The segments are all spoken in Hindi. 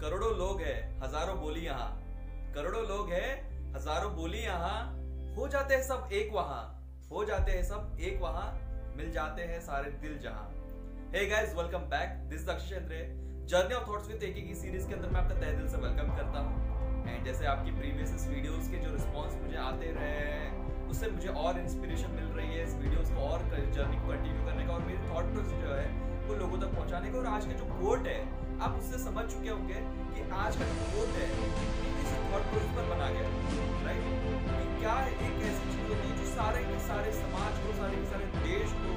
करोड़ों लोग हैं, हज़ारों बोली यहाँ। करोड़ों लोग हैं, हज़ारों बोली यहाँ। हो जाते हैं सब एक वहाँ। हो जाते हैं सब एक वहाँ। मिल जाते हैं सारे दिल जहाँ। Hey guys welcome back this दक्षेंद्र journey of thoughts with AK की सीरीज़ के अंदर मैं आपका तहे दिल से वेलकम करता हूँ। एंड जैसे आपकी प्रीवियस वीडियोस के जो रिस्पांस मुझे आते रहे हैं, उससे मुझे और इंस्पिरेशन मिल रही है इस वीडियोस को और जर्नी को कंटिन्यू करने का। और मेरे थॉट प्रोसेस जो है, वो लोगों तक पहुँचाने का। और आज का जो कोट है आप उससे समझ चुके होंगे कि आज का जो कोट है इस थॉट प्रोसेस पर बना गया राइट कि क्या एक ऐसी चीज़ होती है जो सारे के सारे समाज को, सारे के सारे देश को,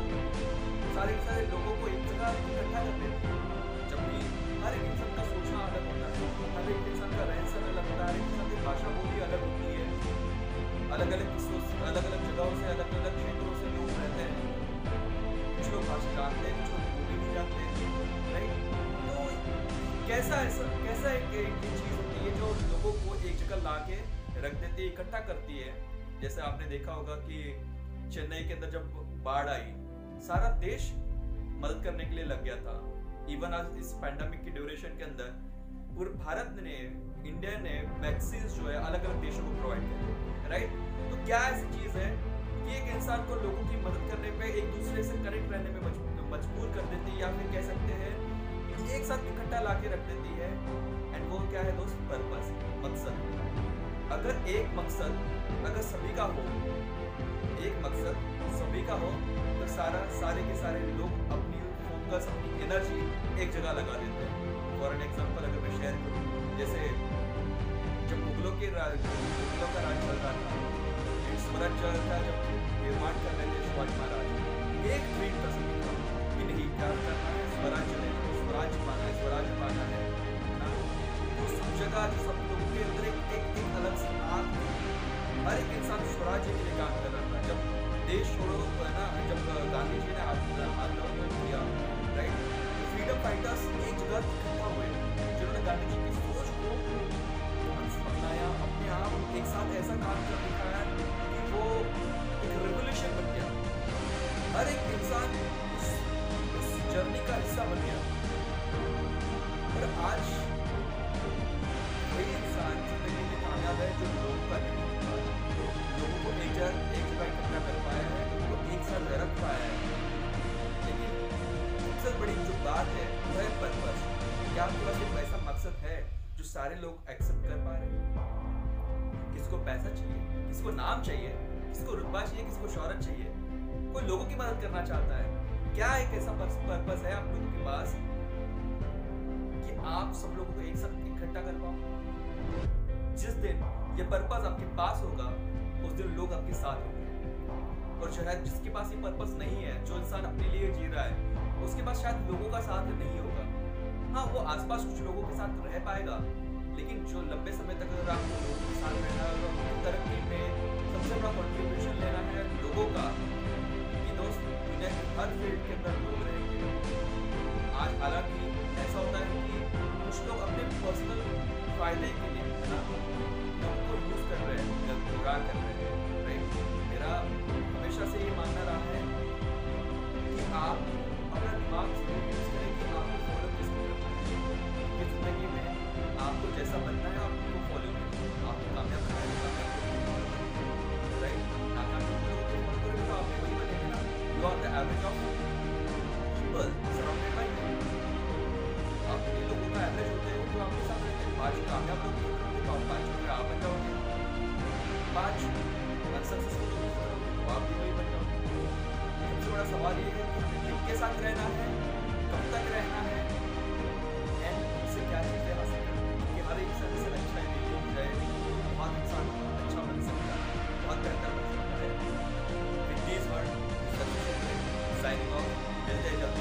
सारे के सारे लोगों को एक जगह इकट्ठा कर देती है? जबकि हर एक इंसान का सोचना अलग होता है, हर एक इंसान का रहन सहन अलग होता है, हर की भाषा बोली अलग होती है। अलग अलग अलग अलग जगहों से अलग अलग क्षेत्रों से लोग रहते हैं। कुछ लोग भाषा जानते हैं, कुछ लोग बोली नहीं जानते राइट कैसा ऐसा कैसा एक, एक चीज़ होती है जो लोगों को एक जगह ला के रख देती है इकट्ठा करती है? जैसे आपने देखा होगा कि चेन्नई के अंदर जब बाढ़ आई सारा देश मदद करने के लिए लग गया था। इवन आज इस पैंडेमिक की ड्यूरेशन के अंदर पूरे भारत ने इंडिया ने वैक्सीन जो है अलग अलग देशों को प्रोवाइड किया राइट तो क्या ऐसी चीज़ है कि एक इंसान को लोगों की मदद करने पे एक दूसरे से कनेक्ट रहने में मजबूर कर देती है या फिर कह सकते हैं एक साथ इकट्ठा ला के रख देती है। एंड वो क्या है दोस्त? पर्पस, मकसद। अगर एक मकसद अगर सभी का हो, एक मकसद सभी का हो तो सारा, सारे के सारे लोग अपनी फोकस अपनी एनर्जी एक जगह लगा देते हैं। फॉर एन एग्ज़ाम्पल अगर मैं शेयर करूँ, जैसे जब मुगलों के मुगलों का राज चल रहा था स्वराज चल रहा था, जब निर्माण कर रहे थे शिवाजी महाराज, एक ड्रीम था सभी का, कि नहीं, क्या करना है? स्वराज चलेगा। स्वराज पाना है स्वराज पाना है ना? उस जगह जो सब लोगों के अंदर एक एक, अलग सी आग हर एक इंसान स्वराज्य के लिए काम कर रहा था। जब देश छोड़ो है ना जब गांधी जी ने आंदोलन किया राइट फ्रीडम फाइटर्स एक जगह इकट्ठा हुए जिन्होंने गांधी जी की सोच को अपनाया अपने आप एक साथ ऐसा काम कर दिखाया कि वो एक रेवोल्यूशन बन गया। हर एक इंसान जर्नी का हिस्सा बन गया। और आज कोई इंसान ज़िंदगी में कामयाब है जो लोगों का लोगों को एक एक जगह इकट्ठा कर पाया है उनको एक साथ रख पाया है। लेकिन सबसे बड़ी जो बात है वो है पर्पस। क्या आपके पास एक ऐसा मकसद है जो सारे लोग एक्सेप्ट कर पा रहे हैं? किसको पैसा चाहिए? किसको नाम चाहिए? किसको रुतबा चाहिए? किसको शौहरत चाहिए? कोई लोगों की मदद करना चाहता है? क्या एक ऐसा पर्पस है आप लोगों के पास आप सब लोगों को एक साथ इकट्ठा कर पाओ। जिस दिन ये पर्पस आपके पास होगा, उस दिन लोग आपके साथ होंगे। और शायद जिसके पास ये पर्पस नहीं है, जो इंसान अपने लिए जी रहा है, उसके पास शायद लोगों का साथ नहीं होगा। हाँ वो आसपास कुछ लोगों के साथ रह पाएगा, लेकिन जो लंबे समय तक अगर आपको लोगों के साथ रहना है और अपनी तरक्की में सबसे बड़ा कॉन्ट्रीब्यूशन लेना है लोगों का, कि दोस्त, के हर फ़ील्ड के अंदर कुछ लोग अपने पर्सनल फ़ायदे के लिए उनको यूज़ कर रहे हैं बुरा कर रहे हैं राइट मेरा हमेशा से ये मानना रहा है कि आप अपना दिमाग यूज़ करें कि आपको फॉलो करना ज़िंदगी में आपको जैसा बनना है, आप उनको फॉलो करें। आपको कामयाब करना है राइट नाकाम you are the average of पाँच कामयाब लोग तो आप पाँच में पाँच आप भी वही सवाल ये है कि हमें साथ रहना है कब तक रहना है क्या चीज़ें हासिल करनी कि हर इंसान से अच्छा हो जाए बहुत इंसान अच्छा बन सकता बन सकता है विद दिस वर्ड साइनिंग